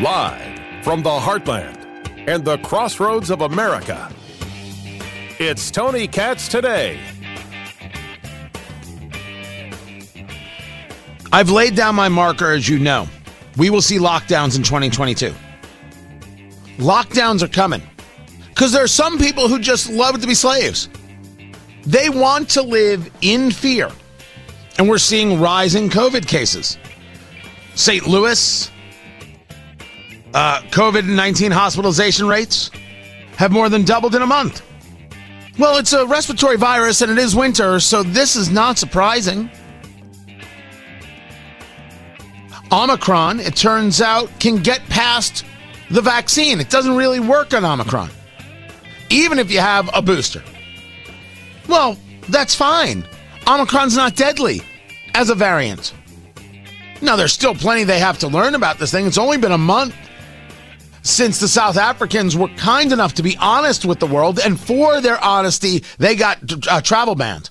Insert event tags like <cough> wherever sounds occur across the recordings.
Live from the heartland and the crossroads of America, it's Tony Katz today. I've laid down my marker, as you know. We will see lockdowns in 2022. Lockdowns are coming because there are some people who just love to be slaves. They want to live in fear. And we're seeing rising COVID cases. St. Louis, uh, COVID 19 hospitalization rates have more than doubled in a month. Well, it's a respiratory virus and it is winter, so this is not surprising. Omicron, it turns out, can get past the vaccine. It doesn't really work on Omicron, even if you have a booster. Well, that's fine. Omicron's not deadly as a variant. Now, there's still plenty they have to learn about this thing. It's only been a month since the South Africans were kind enough to be honest with the world, and for their honesty, they got uh, travel banned.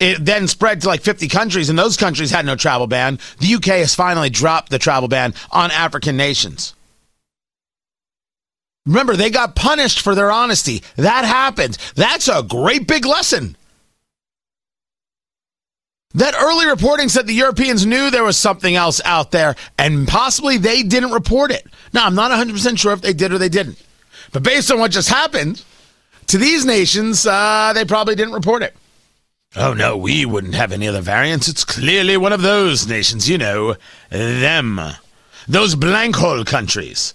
It then spread to like 50 countries, and those countries had no travel ban. The UK has finally dropped the travel ban on African nations. Remember, they got punished for their honesty. That happened. That's a great big lesson. That early reporting said the Europeans knew there was something else out there, and possibly they didn't report it. Now, I'm not 100% sure if they did or they didn't. But based on what just happened to these nations, uh, they probably didn't report it. Oh, no, we wouldn't have any other variants. It's clearly one of those nations, you know, them. Those blank hole countries.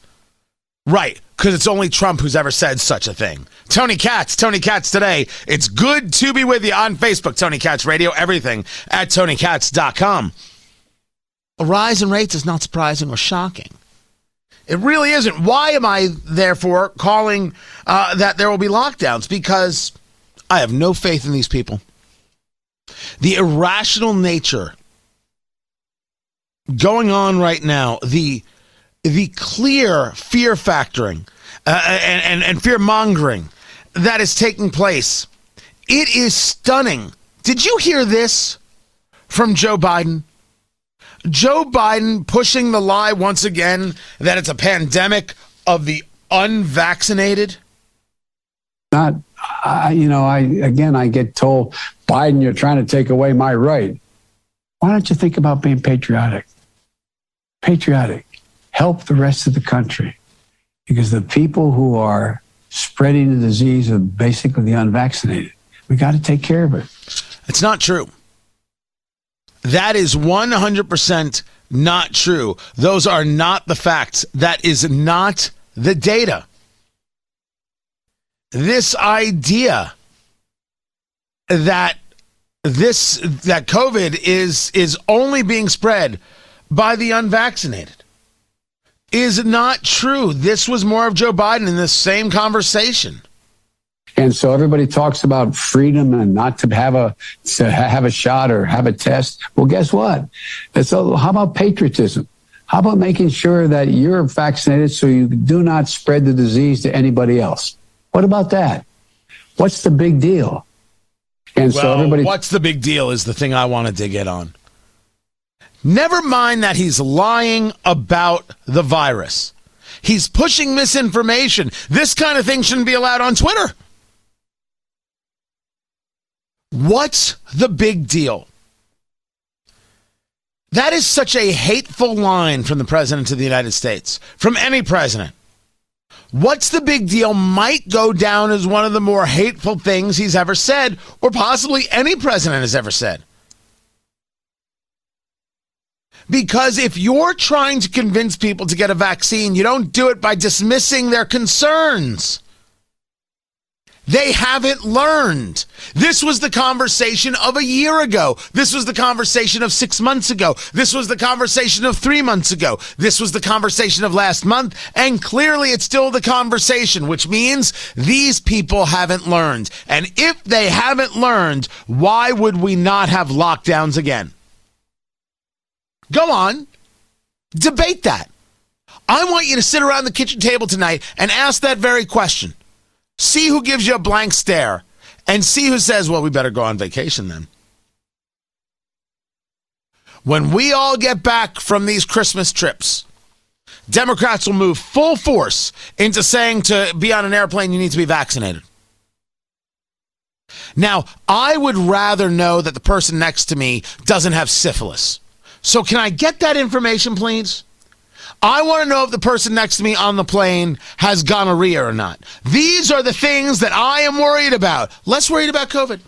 Right, because it's only Trump who's ever said such a thing. Tony Katz, Tony Katz today. It's good to be with you on Facebook, Tony Katz Radio, everything at TonyKatz.com. A rise in rates is not surprising or shocking. It really isn't. Why am I, therefore, calling uh, that there will be lockdowns? Because I have no faith in these people. The irrational nature going on right now, the the clear fear factoring uh, and, and, and fear mongering that is taking place. It is stunning. Did you hear this from Joe Biden? Joe Biden pushing the lie once again that it's a pandemic of the unvaccinated? Not, I, you know, I again, I get told, Biden, you're trying to take away my right. Why don't you think about being patriotic? Patriotic help the rest of the country because the people who are spreading the disease are basically the unvaccinated. We got to take care of it. It's not true. That is 100% not true. Those are not the facts. That is not the data. This idea that this that COVID is is only being spread by the unvaccinated is not true. This was more of Joe Biden in the same conversation. And so everybody talks about freedom and not to have a to have a shot or have a test. Well, guess what? So how about patriotism? How about making sure that you're vaccinated so you do not spread the disease to anybody else? What about that? What's the big deal? And well, so everybody What's the big deal is the thing I wanted to get on. Never mind that he's lying about the virus. He's pushing misinformation. This kind of thing shouldn't be allowed on Twitter. What's the big deal? That is such a hateful line from the President of the United States, from any president. What's the big deal might go down as one of the more hateful things he's ever said, or possibly any president has ever said. Because if you're trying to convince people to get a vaccine, you don't do it by dismissing their concerns. They haven't learned. This was the conversation of a year ago. This was the conversation of six months ago. This was the conversation of three months ago. This was the conversation of last month. And clearly it's still the conversation, which means these people haven't learned. And if they haven't learned, why would we not have lockdowns again? Go on, debate that. I want you to sit around the kitchen table tonight and ask that very question. See who gives you a blank stare and see who says, well, we better go on vacation then. When we all get back from these Christmas trips, Democrats will move full force into saying to be on an airplane, you need to be vaccinated. Now, I would rather know that the person next to me doesn't have syphilis. So, can I get that information, please? I want to know if the person next to me on the plane has gonorrhea or not. These are the things that I am worried about. Less worried about COVID.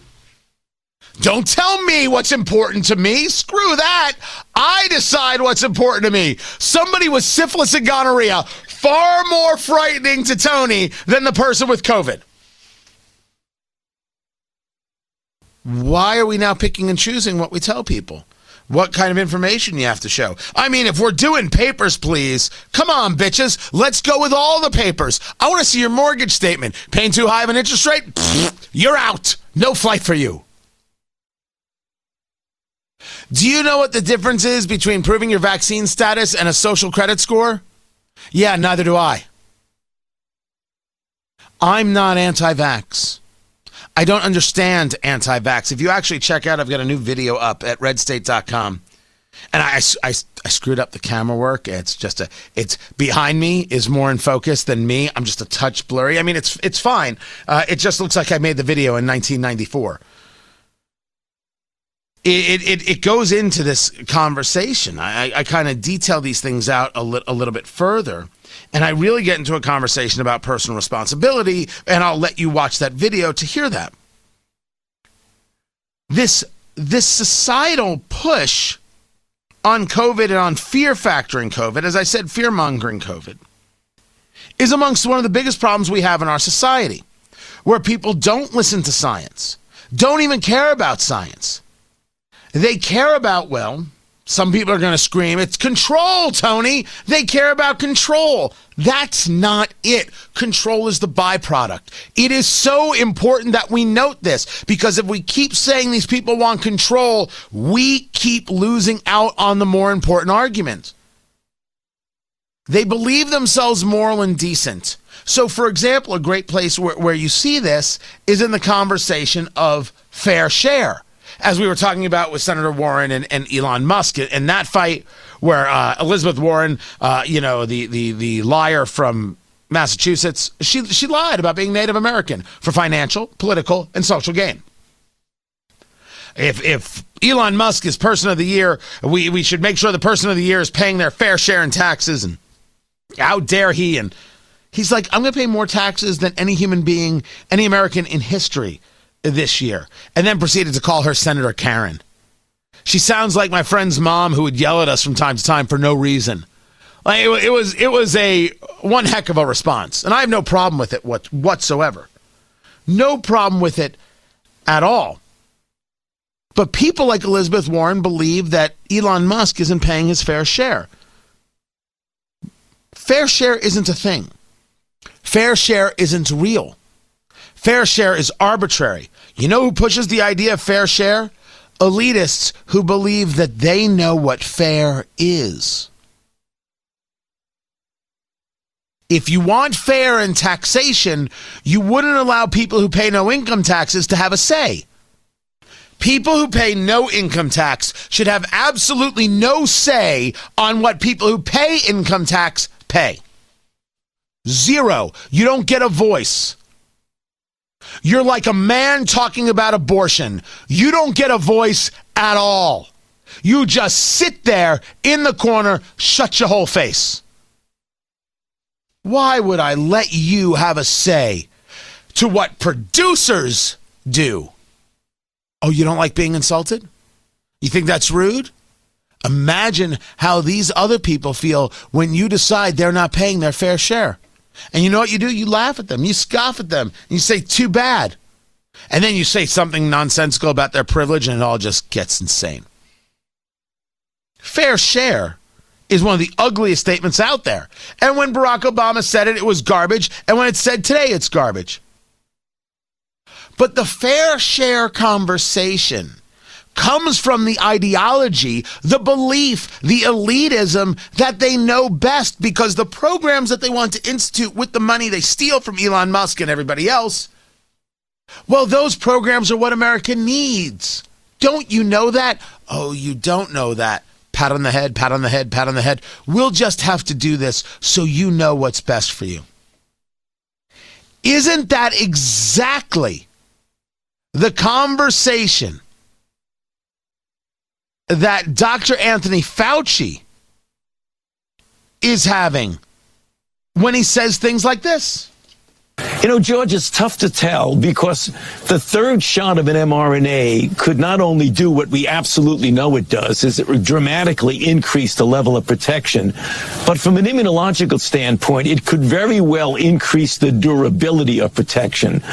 Don't tell me what's important to me. Screw that. I decide what's important to me. Somebody with syphilis and gonorrhea, far more frightening to Tony than the person with COVID. Why are we now picking and choosing what we tell people? What kind of information you have to show? I mean, if we're doing papers, please, come on, bitches. Let's go with all the papers. I want to see your mortgage statement. Paying too high of an interest rate? You're out. No flight for you. Do you know what the difference is between proving your vaccine status and a social credit score? Yeah, neither do I. I'm not anti vax. I don't understand anti vax. If you actually check out, I've got a new video up at redstate.com. And I, I, I, screwed up the camera work. It's just a, it's behind me is more in focus than me. I'm just a touch blurry. I mean, it's, it's fine. Uh, it just looks like I made the video in 1994 it, it, it goes into this conversation. I, I kind of detail these things out a, li- a little bit further. And I really get into a conversation about personal responsibility, and I'll let you watch that video to hear that. This, this societal push on COVID and on fear factoring COVID, as I said, fear mongering COVID, is amongst one of the biggest problems we have in our society, where people don't listen to science, don't even care about science. They care about, well, some people are going to scream, it's control, Tony. They care about control. That's not it. Control is the byproduct. It is so important that we note this because if we keep saying these people want control, we keep losing out on the more important argument. They believe themselves moral and decent. So, for example, a great place where, where you see this is in the conversation of fair share as we were talking about with Senator Warren and, and Elon Musk in that fight, where uh, Elizabeth Warren, uh, you know, the, the, the liar from Massachusetts, she, she lied about being Native American for financial, political, and social gain. If, if Elon Musk is person of the year, we, we should make sure the person of the year is paying their fair share in taxes. And how dare he? And he's like, I'm going to pay more taxes than any human being, any American in history this year, and then proceeded to call her Senator Karen. She sounds like my friend's mom who would yell at us from time to time for no reason. Like it, it was it was a one heck of a response, and I have no problem with it what, whatsoever. No problem with it at all. But people like Elizabeth Warren believe that Elon Musk isn't paying his fair share. Fair share isn't a thing. Fair share isn't real. Fair share is arbitrary. You know who pushes the idea of fair share? Elitists who believe that they know what fair is. If you want fair in taxation, you wouldn't allow people who pay no income taxes to have a say. People who pay no income tax should have absolutely no say on what people who pay income tax pay. Zero. You don't get a voice. You're like a man talking about abortion. You don't get a voice at all. You just sit there in the corner, shut your whole face. Why would I let you have a say to what producers do? Oh, you don't like being insulted? You think that's rude? Imagine how these other people feel when you decide they're not paying their fair share. And you know what you do? You laugh at them, you scoff at them, and you say, too bad. And then you say something nonsensical about their privilege, and it all just gets insane. Fair share is one of the ugliest statements out there. And when Barack Obama said it, it was garbage. And when it's said today, it's garbage. But the fair share conversation comes from the ideology, the belief, the elitism that they know best because the programs that they want to institute with the money they steal from Elon Musk and everybody else, well, those programs are what America needs. Don't you know that? Oh, you don't know that. pat on the head, pat on the head, pat on the head. We'll just have to do this so you know what's best for you. Isn't that exactly the conversation that Dr. Anthony Fauci is having when he says things like this? You know, George, it's tough to tell because the third shot of an mRNA could not only do what we absolutely know it does, is it dramatically increase the level of protection, but from an immunological standpoint, it could very well increase the durability of protection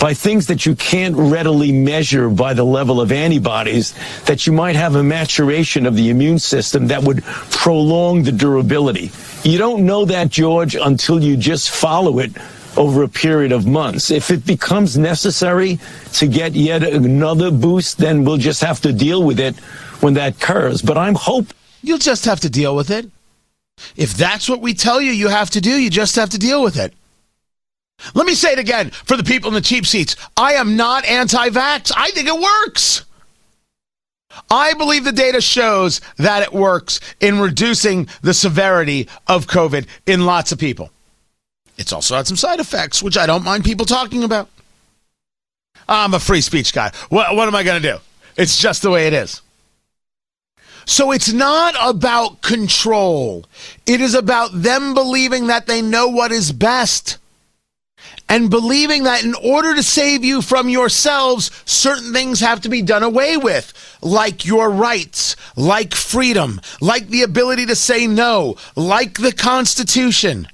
by things that you can't readily measure by the level of antibodies, that you might have a maturation of the immune system that would prolong the durability. You don't know that, George, until you just follow it over a period of months. If it becomes necessary to get yet another boost, then we'll just have to deal with it when that occurs. But I'm hoping. You'll just have to deal with it. If that's what we tell you you have to do, you just have to deal with it. Let me say it again for the people in the cheap seats. I am not anti vax. I think it works. I believe the data shows that it works in reducing the severity of COVID in lots of people. It's also had some side effects, which I don't mind people talking about. I'm a free speech guy. What, what am I going to do? It's just the way it is. So it's not about control. It is about them believing that they know what is best and believing that in order to save you from yourselves, certain things have to be done away with, like your rights, like freedom, like the ability to say no, like the Constitution.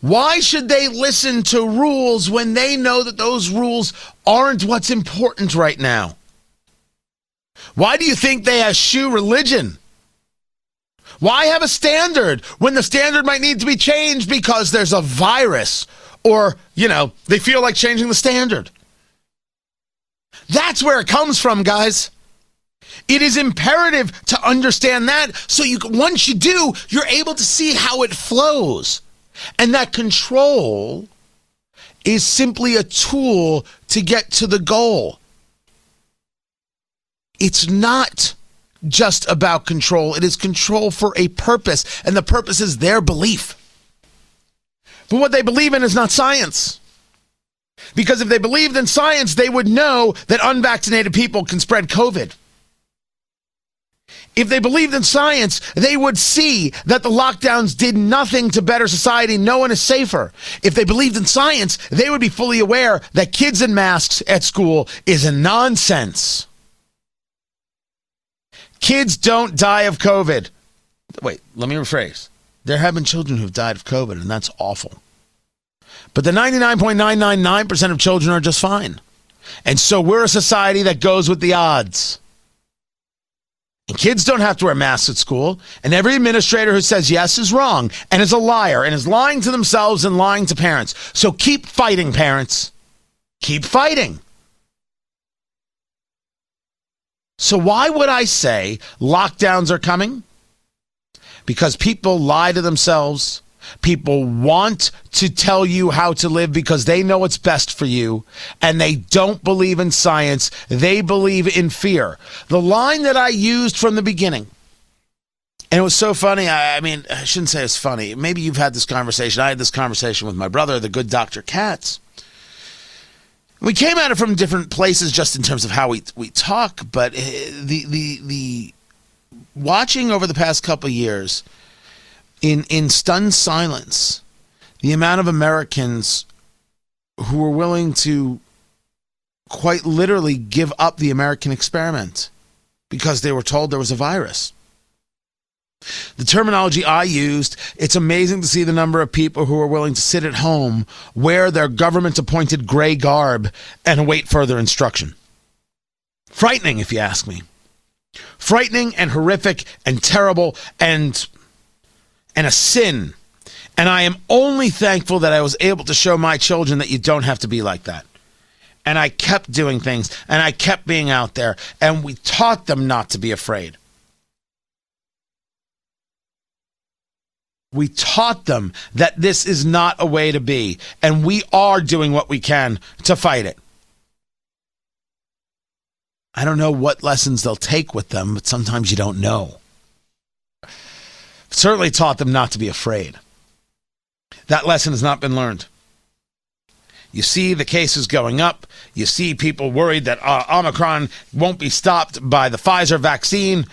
Why should they listen to rules when they know that those rules aren't what's important right now? Why do you think they eschew religion? Why have a standard when the standard might need to be changed because there's a virus or, you know, they feel like changing the standard? That's where it comes from, guys. It is imperative to understand that so you once you do, you're able to see how it flows. And that control is simply a tool to get to the goal. It's not just about control, it is control for a purpose, and the purpose is their belief. But what they believe in is not science. Because if they believed in science, they would know that unvaccinated people can spread COVID. If they believed in science, they would see that the lockdowns did nothing to better society. No one is safer. If they believed in science, they would be fully aware that kids in masks at school is a nonsense. Kids don't die of COVID. Wait, let me rephrase. There have been children who've died of COVID, and that's awful. But the 99.999% of children are just fine. And so we're a society that goes with the odds. And kids don't have to wear masks at school. And every administrator who says yes is wrong and is a liar and is lying to themselves and lying to parents. So keep fighting, parents. Keep fighting. So, why would I say lockdowns are coming? Because people lie to themselves People want to tell you how to live because they know it's best for you and they don't believe in science. They believe in fear. The line that I used from the beginning, and it was so funny. I, I mean, I shouldn't say it's funny. Maybe you've had this conversation. I had this conversation with my brother, the good Dr. Katz. We came at it from different places just in terms of how we, we talk, but eh, the, the, the watching over the past couple years – in in stunned silence the amount of Americans who were willing to quite literally give up the American experiment because they were told there was a virus. The terminology I used, it's amazing to see the number of people who are willing to sit at home, wear their government appointed gray garb, and await further instruction. Frightening, if you ask me. Frightening and horrific and terrible and and a sin. And I am only thankful that I was able to show my children that you don't have to be like that. And I kept doing things and I kept being out there and we taught them not to be afraid. We taught them that this is not a way to be, and we are doing what we can to fight it. I don't know what lessons they'll take with them, but sometimes you don't know. Certainly taught them not to be afraid. That lesson has not been learned. You see the cases going up. You see people worried that uh, Omicron won't be stopped by the Pfizer vaccine.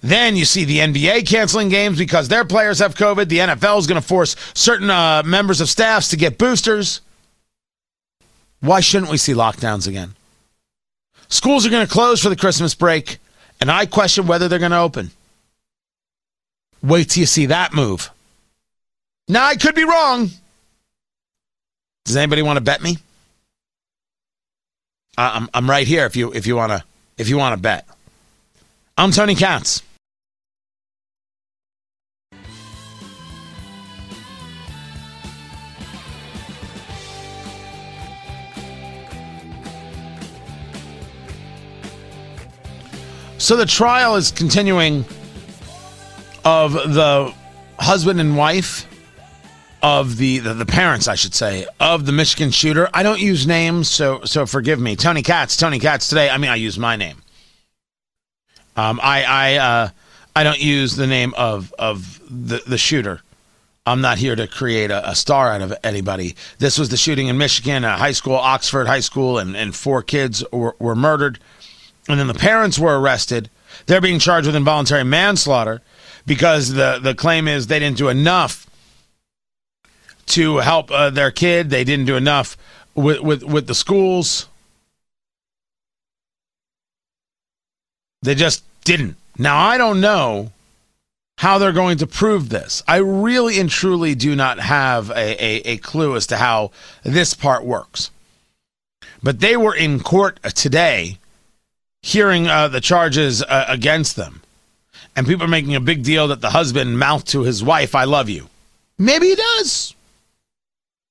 Then you see the NBA canceling games because their players have COVID. The NFL is going to force certain uh, members of staffs to get boosters. Why shouldn't we see lockdowns again? Schools are going to close for the Christmas break, and I question whether they're going to open. Wait till you see that move. Now, I could be wrong. Does anybody want to bet me? I'm I'm right here if you if you want to if you want to bet. I'm Tony Katz. So the trial is continuing of the husband and wife of the, the, the parents, I should say, of the Michigan shooter. I don't use names, so so forgive me. Tony Katz, Tony Katz today. I mean, I use my name. Um, I I uh, I don't use the name of of the the shooter. I'm not here to create a, a, star out of anybody. This was the shooting in Michigan, a high school, Oxford High School, and, and four kids were, were murdered. And then the parents were arrested. They're being charged with involuntary manslaughter because the, the claim is they didn't do enough to help uh, their kid. They didn't do enough with, with, with the schools. They just didn't. Now, I don't know how they're going to prove this. I really and truly do not have a, a, a clue as to how this part works. But they were in court today hearing uh, the charges uh, against them. And people are making a big deal that the husband mouthed to his wife, I love you. Maybe he does.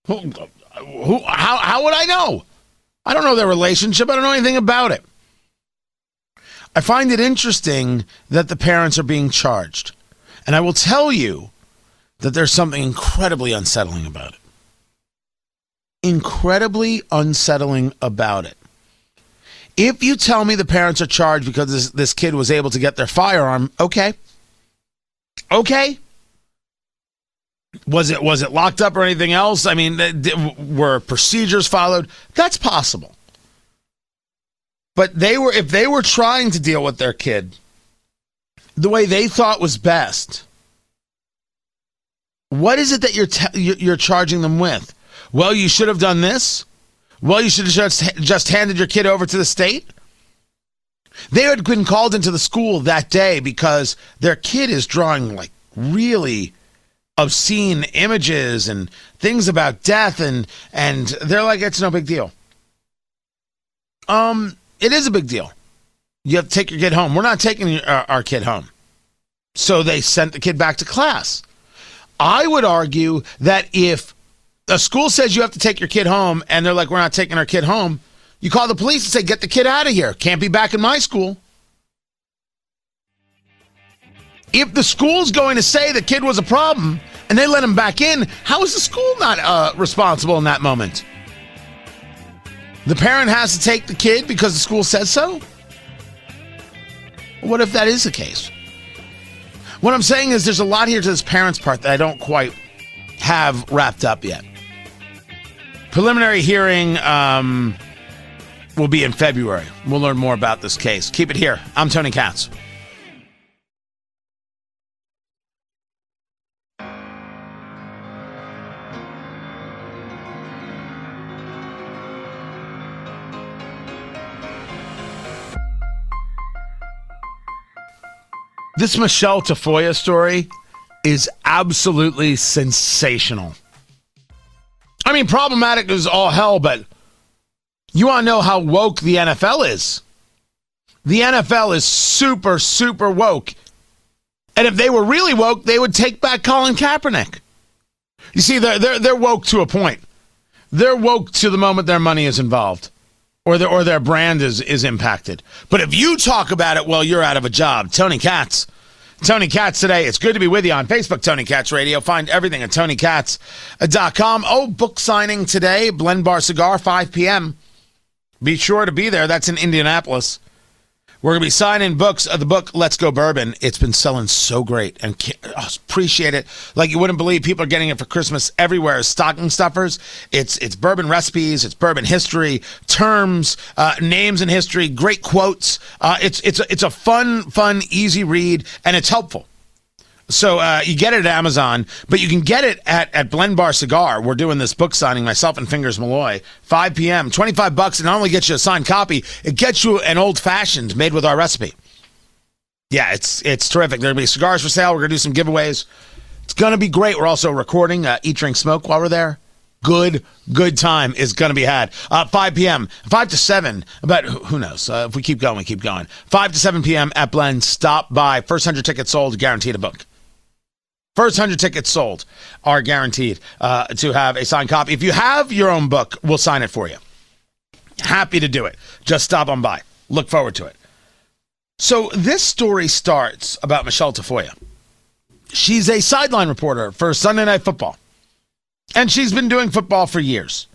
Who, who, how, how would I know? I don't know their relationship. I don't know anything about it. I find it interesting that the parents are being charged. And I will tell you that there's something incredibly unsettling about it. Incredibly unsettling about it. If you tell me the parents are charged because this, this kid was able to get their firearm, okay. Okay. Was it was it locked up or anything else? I mean, were procedures followed? That's possible. But they were if they were trying to deal with their kid the way they thought was best. What is it that you're te- you're charging them with? Well, you should have done this. Well, you should have just, just handed your kid over to the state. They had been called into the school that day because their kid is drawing like really obscene images and things about death and and they're like it's no big deal. Um it is a big deal. You have to take your kid home. We're not taking our, our kid home. So they sent the kid back to class. I would argue that if a school says you have to take your kid home and they're like, we're not taking our kid home, you call the police and say, get the kid out of here. Can't be back in my school. If the school's going to say the kid was a problem and they let him back in, how is the school not uh, responsible in that moment? The parent has to take the kid because the school says so? What if that is the case? What I'm saying is there's a lot here to this parents' part that I don't quite have wrapped up yet. Preliminary hearing um, will be in February. We'll learn more about this case. Keep it here. I'm Tony Katz. This Michelle Tafoya story is absolutely sensational. I mean, problematic is all hell, but you want to know how woke the NFL is? The NFL is super, super woke. And if they were really woke, they would take back Colin Kaepernick. You see, they're, they're, they're woke to a point. They're woke to the moment their money is involved or their, or their brand is, is impacted. But if you talk about it, well, you're out of a job. Tony Katz. Tony Katz today. It's good to be with you on Facebook, Tony Katz Radio. Find everything at TonyKatz.com. Oh, book signing today, Blend Bar Cigar, 5 p.m. Be sure to be there. That's in Indianapolis. We're going to be signing books of the book Let's Go Bourbon. It's been selling so great and oh, appreciate it. Like you wouldn't believe people are getting it for Christmas everywhere as stocking stuffers. It's it's bourbon recipes, it's bourbon history, terms, uh, names in history, great quotes. Uh, it's it's it's a fun, fun, easy read and it's helpful. So uh, you get it at Amazon, but you can get it at, at Blend Bar Cigar. We're doing this book signing, myself and Fingers Malloy, 5 p.m., 25 bucks. And not only gets you a signed copy, it gets you an old fashioned made with our recipe. Yeah, it's it's terrific. There'll be cigars for sale. We're going to do some giveaways. It's going to be great. We're also recording uh, Eat, Drink, Smoke while we're there. Good, good time is going to be had. Uh, 5 p.m., 5 to 7, but who knows? Uh, if we keep going, we keep going. 5 to 7 p.m. at Blend. Stop by. First 100 tickets sold, guaranteed a book. First 100 tickets sold are guaranteed uh, to have a signed copy. If you have your own book, we'll sign it for you. Happy to do it. Just stop on by. Look forward to it. So, this story starts about Michelle Tafoya. She's a sideline reporter for Sunday Night Football, and she's been doing football for years.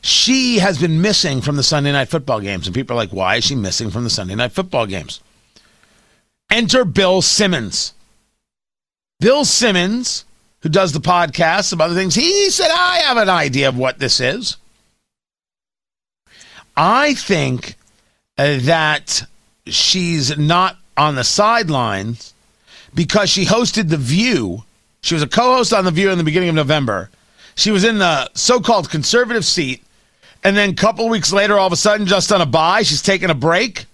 She has been missing from the Sunday Night Football games, and people are like, why is she missing from the Sunday Night Football games? Enter Bill Simmons. Bill Simmons, who does the podcast, some other things, he said, I have an idea of what this is. I think uh, that she's not on the sidelines because she hosted The View. She was a co host on The View in the beginning of November. She was in the so called conservative seat. And then a couple weeks later, all of a sudden, just on a buy, she's taking a break.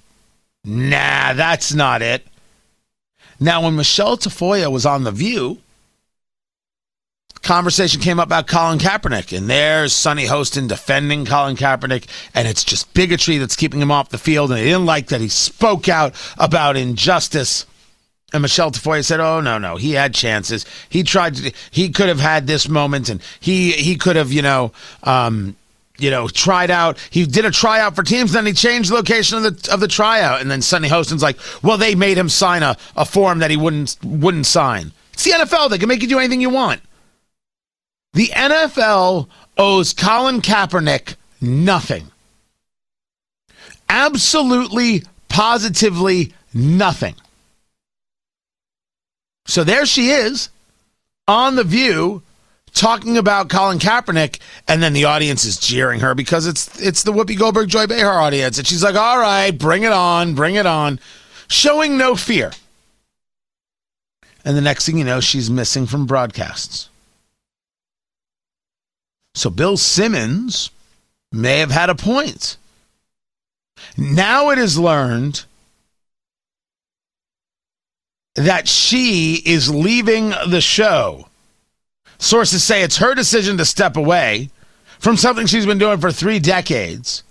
Nah, that's not it. Now, when Michelle Tafoya was on The View, conversation came up about Colin Kaepernick, and there's Sunny Hostin defending Colin Kaepernick, and it's just bigotry that's keeping him off the field, and they didn't like that he spoke out about injustice. And Michelle Tafoya said, "Oh no, no, he had chances. He tried to. He could have had this moment, and he he could have, you know, um, you know, tried out. He did a tryout for teams, then he changed the location of the of the tryout. And then Sunny Hostin's like, well, they made him sign a, a form that he wouldn't wouldn't sign. It's the NFL; they can make you do anything you want. The NFL owes Colin Kaepernick nothing. Absolutely, positively nothing. So there she is on the View talking about Colin Kaepernick, and then the audience is jeering her because it's it's the Whoopi Goldberg Joy Behar audience, and she's like, "All right, bring it on, bring it on," showing no fear. And the next thing you know, she's missing from broadcasts. So Bill Simmons may have had a point. Now it is learned that she is leaving the show Sources say it's her decision to step away from something she's been doing for three decades.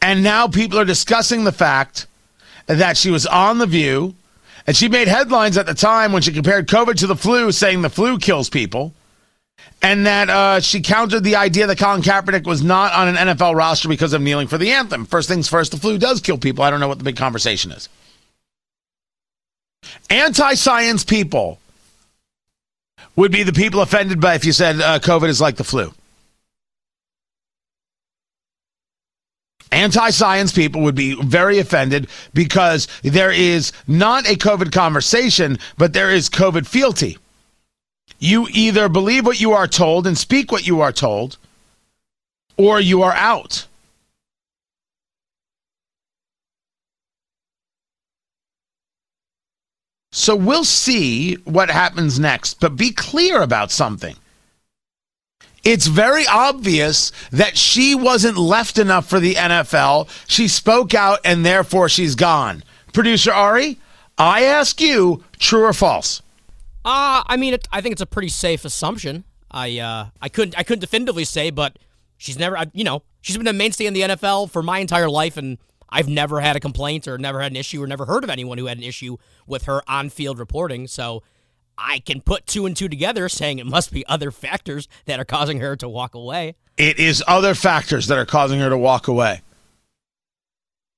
And now people are discussing the fact that she was on The View and she made headlines at the time when she compared COVID to the flu, saying the flu kills people. And that uh, she countered the idea that Colin Kaepernick was not on an NFL roster because of kneeling for the anthem. First things first, the flu does kill people. I don't know what the big conversation is. Anti science people would be the people offended by if you said uh, COVID is like the flu. Anti science people would be very offended because there is not a COVID conversation, but there is COVID fealty. You either believe what you are told and speak what you are told, or you are out. So we'll see what happens next, but be clear about something. It's very obvious that she wasn't left enough for the NFL. She spoke out and therefore she's gone. Producer Ari, I ask you, true or false? Uh, I mean, it, I think it's a pretty safe assumption. I uh, I couldn't I couldn't definitively say, but she's never you know she's been a mainstay in the NFL for my entire life, and I've never had a complaint or never had an issue or never heard of anyone who had an issue with her on field reporting. So I can put two and two together saying it must be other factors that are causing her to walk away. It is other factors that are causing her to walk away.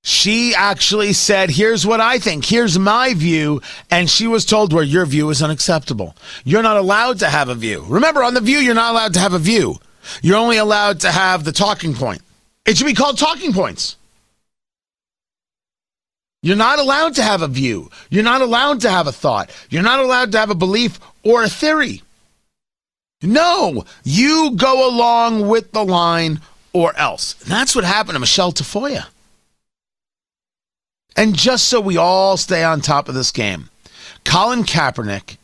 She actually said, Here's what I think. Here's my view. And she was told, Well, your view is unacceptable. You're not allowed to have a view. Remember, on The View, you're not allowed to have a view. You're only allowed to have the talking point. It should be called talking points. You're not allowed to have a view. You're not allowed to have a thought. You're not allowed to have a belief or a theory. No, you go along with the line or else. And that's what happened to Michelle Tafoya. And just so we all stay on top of this game, Colin Kaepernick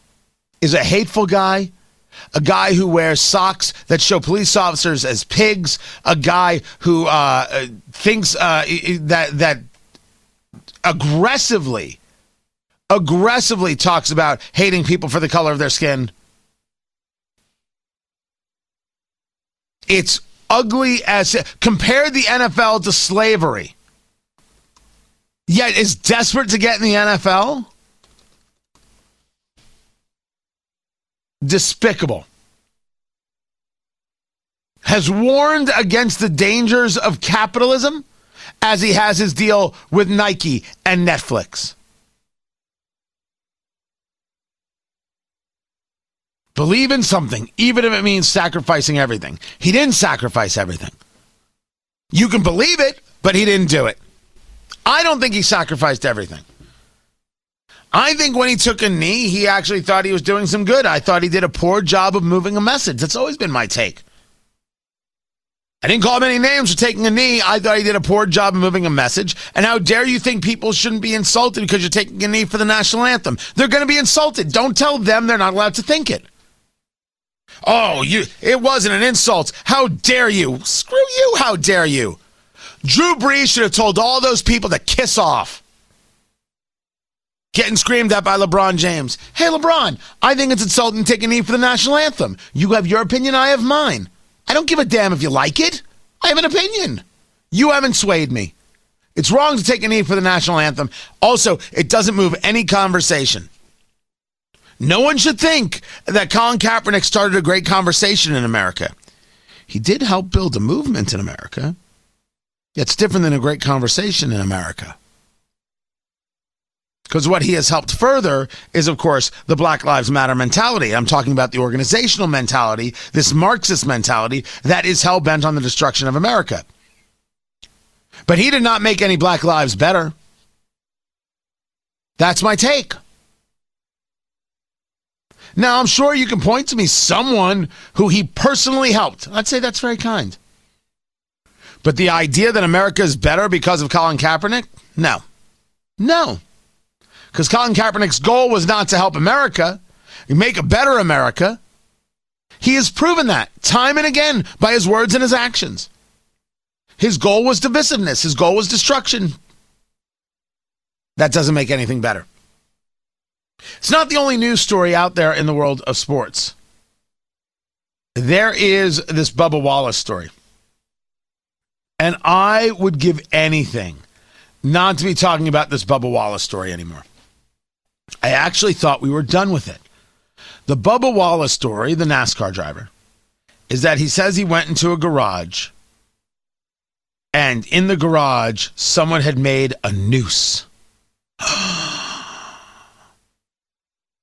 is a hateful guy, a guy who wears socks that show police officers as pigs, a guy who uh, thinks uh, that that aggressively, aggressively talks about hating people for the color of their skin. It's ugly as compare the NFL to slavery. Yet is desperate to get in the NFL. Despicable. Has warned against the dangers of capitalism as he has his deal with Nike and Netflix. Believe in something, even if it means sacrificing everything. He didn't sacrifice everything. You can believe it, but he didn't do it. I don't think he sacrificed everything. I think when he took a knee, he actually thought he was doing some good. I thought he did a poor job of moving a message. That's always been my take. I didn't call him any names for taking a knee. I thought he did a poor job of moving a message. And how dare you think people shouldn't be insulted because you're taking a knee for the national anthem? They're going to be insulted. Don't tell them they're not allowed to think it. Oh, you it wasn't an insult. How dare you? Screw you, how dare you? Drew Brees should have told all those people to kiss off. Getting screamed at by LeBron James. Hey, LeBron, I think it's insulting to take a knee for the national anthem. You have your opinion, I have mine. I don't give a damn if you like it. I have an opinion. You haven't swayed me. It's wrong to take a knee for the national anthem. Also, it doesn't move any conversation. No one should think that Colin Kaepernick started a great conversation in America. He did help build a movement in America. It's different than a great conversation in America. Because what he has helped further is, of course, the Black Lives Matter mentality. I'm talking about the organizational mentality, this Marxist mentality that is hell bent on the destruction of America. But he did not make any black lives better. That's my take. Now, I'm sure you can point to me someone who he personally helped. I'd say that's very kind. But the idea that America is better because of Colin Kaepernick? No. No. Because Colin Kaepernick's goal was not to help America, make a better America. He has proven that time and again by his words and his actions. His goal was divisiveness, his goal was destruction. That doesn't make anything better. It's not the only news story out there in the world of sports. There is this Bubba Wallace story. And I would give anything not to be talking about this Bubba Wallace story anymore. I actually thought we were done with it. The Bubba Wallace story, the NASCAR driver, is that he says he went into a garage and in the garage, someone had made a noose. <gasps>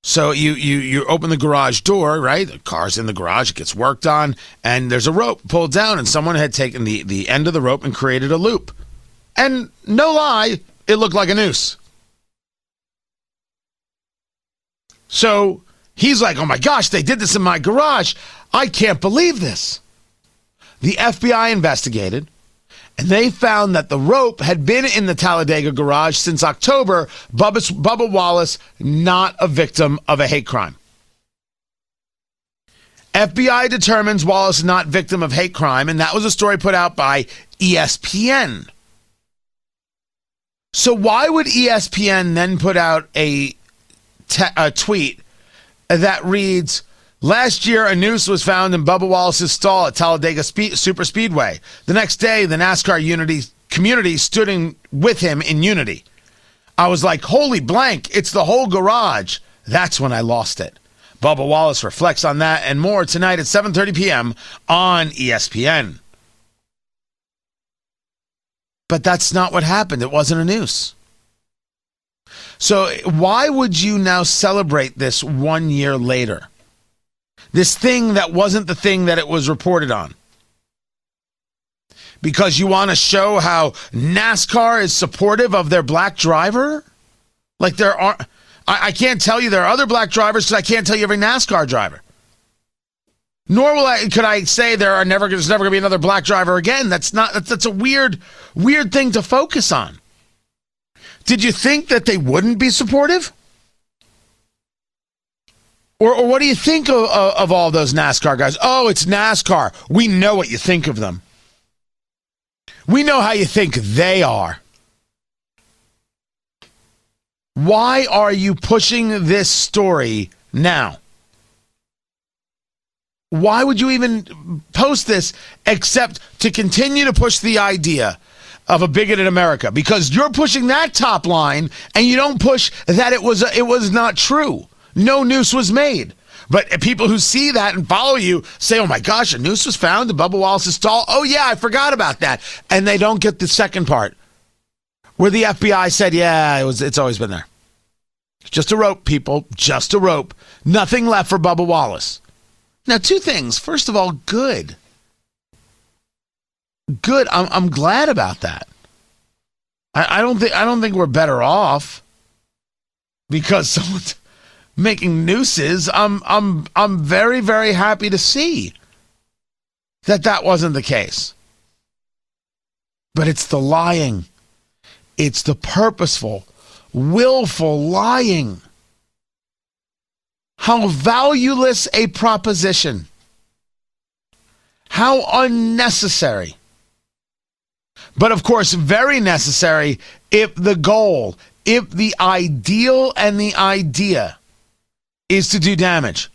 So you you you open the garage door, right? The car's in the garage, it gets worked on, and there's a rope pulled down, and someone had taken the, the end of the rope and created a loop. And no lie, it looked like a noose. So he's like, oh my gosh, they did this in my garage. I can't believe this. The FBI investigated and they found that the rope had been in the Talladega garage since October. Bubba, Bubba Wallace, not a victim of a hate crime. FBI determines Wallace not victim of hate crime, and that was a story put out by ESPN. So why would ESPN then put out a, te- a tweet that reads, Last year, a noose was found in Bubba Wallace's stall at Talladega Spe- Super Speedway. The next day, the NASCAR unity community stood in with him in unity. I was like, holy blank, it's the whole garage. That's when I lost it. Bubba Wallace reflects on that and more tonight at 7:30 p.m. on ESPN. But that's not what happened. It wasn't a noose. So why would you now celebrate this 1 year later? this thing that wasn't the thing that it was reported on. because you want to show how NASCAR is supportive of their black driver? Like there are, I, I can't tell you there are other black drivers because I can't tell you every NASCAR driver. Nor will I could I say there are never there's never gonna be another black driver again. That's not that's, that's a weird weird thing to focus on. Did you think that they wouldn't be supportive? Or, or what do you think of, of, of all those NASCAR guys? Oh, it's NASCAR. We know what you think of them. We know how you think they are. Why are you pushing this story now? Why would you even post this except to continue to push the idea of a bigoted America? Because you're pushing that top line and you don't push that it was it was not true. No noose was made. But people who see that and follow you say, "Oh my gosh, a noose was found in Bubba Wallace's stall." Oh yeah, I forgot about that, and they don't get the second part, where the FBI said, "Yeah, it was. It's always been there. Just a rope, people. Just a rope. Nothing left for Bubba Wallace." Now, two things. First of all, good. Good. I'm I'm glad about that. I, I don't think I don't think we're better off because <laughs> someone's making nooses. I'm I'm I'm very very happy to see that that wasn't the case. But it's the lying. It's the purposeful, willful lying. How valueless a proposition. How unnecessary. But of course, very necessary if the goal, if the ideal and the idea is to do damage,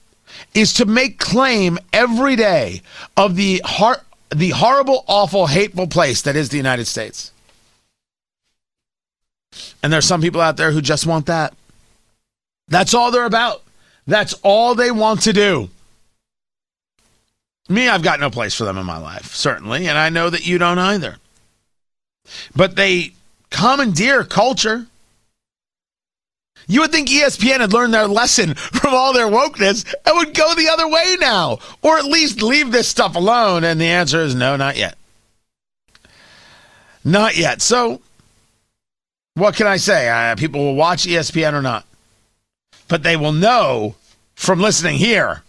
is to make claim every day of the heart, the horrible, awful, hateful place that is the United States. And there's some people out there who just want that. That's all they're about. That's all they want to do. Me, I've got no place for them in my life, certainly, and I know that you don't either. But they commandeer culture. You would think ESPN had learned their lesson <laughs> from all their wokeness and would go the other way now, or at least leave this stuff alone. And the answer is no, not yet. Not yet. So, what can I say? Uh, people will watch ESPN or not, but they will know from listening here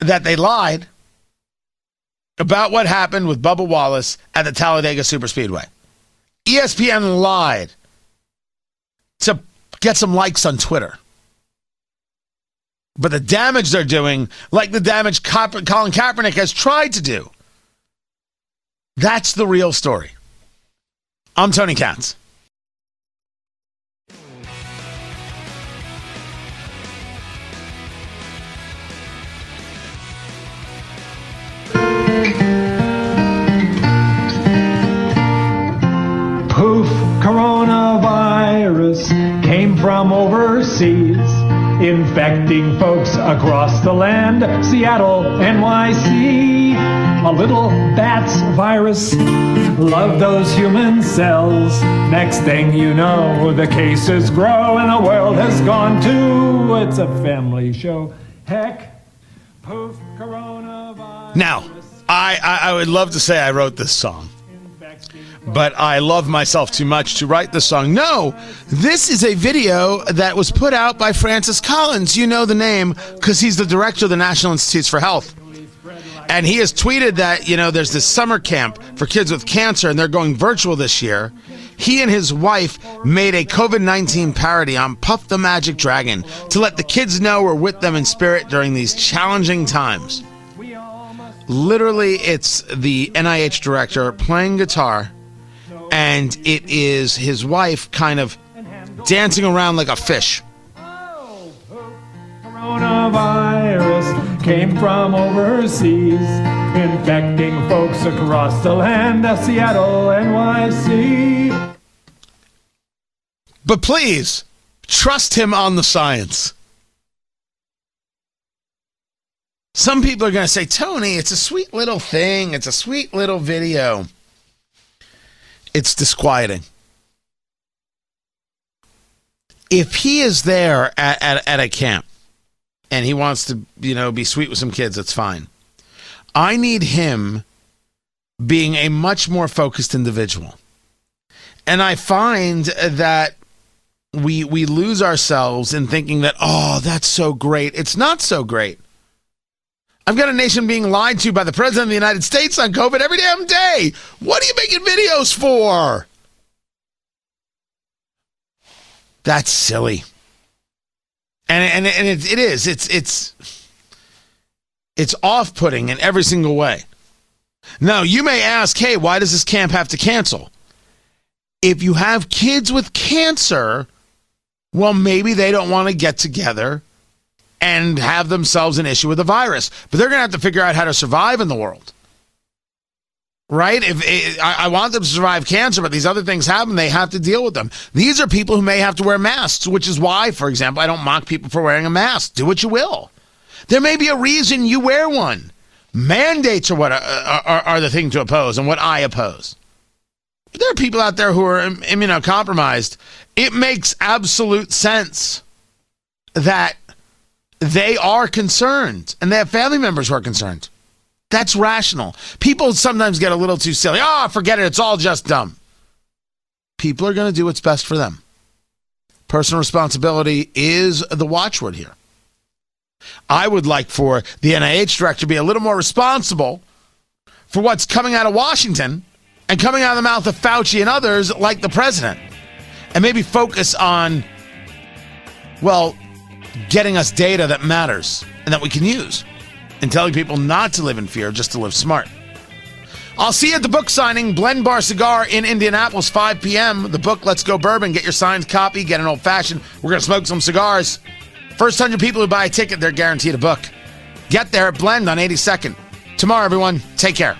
that they lied about what happened with Bubba Wallace at the Talladega Superspeedway. ESPN lied to get some likes on Twitter. But the damage they're doing, like the damage Colin Kaepernick has tried to do, that's the real story. I'm Tony Katz. Came from overseas, infecting folks across the land. Seattle, NYC, a little bats virus. Love those human cells. Next thing you know, the cases grow and the world has gone to. It's a family show. Heck, poof, coronavirus. Now, I, I, I would love to say I wrote this song, but I love myself too much to write the song. No, this is a video that was put out by Francis Collins. You know the name because he's the director of the National Institutes for Health. And he has tweeted that, you know, there's this summer camp for kids with cancer and they're going virtual this year. He and his wife made a COVID 19 parody on Puff the Magic Dragon to let the kids know we're with them in spirit during these challenging times. Literally, it's the NIH director playing guitar, and it is his wife kind of dancing around like a fish. Coronavirus came from overseas, infecting folks across the land. Of Seattle, NYC. But please, trust him on the science. Some people are going to say, Tony, it's a sweet little thing. It's a sweet little video. It's disquieting. If he is there at, at, at a camp and he wants to, you know, be sweet with some kids, that's fine. I need him being a much more focused individual. And I find that we we lose ourselves in thinking that oh that's so great. It's not so great. I've got a nation being lied to by the president of the United States on COVID every damn day. What are you making videos for? That's silly. And and and it, it is. It's it's it's off-putting in every single way. Now, you may ask, "Hey, why does this camp have to cancel?" If you have kids with cancer, well, maybe they don't want to get together and have themselves an issue with the virus, but they're going to have to figure out how to survive in the world. Right? If eh, I, I want them to survive cancer, but these other things happen, they have to deal with them. These are people who may have to wear masks, which is why, for example, I don't mock people for wearing a mask. Do what you will. There may be a reason you wear one. Mandates are what are, are, are the thing to oppose and what I oppose. But there are people out there who are immunocompromised. It makes absolute sense that they are concerned and they have family members who are concerned. That's rational. People sometimes get a little too silly. Oh, forget it. It's all just dumb. People are going to do what's best for them. Personal responsibility is the watchword here. I would like for the NIH director to be a little more responsible for what's coming out of Washington and coming out of the mouth of Fauci and others like the president. And maybe focus on, well, getting us data that matters and that we can use and telling people not to live in fear, just to live smart. I'll see you at the book signing, Blend Bar Cigar in Indianapolis, 5 p.m. The book, Let's Go Bourbon. Get your signed copy, get an old fashioned. We're going to smoke some cigars. First 100 people who buy a ticket, they're guaranteed a book. Get there at Blend on 82nd. Tomorrow, everyone, take care.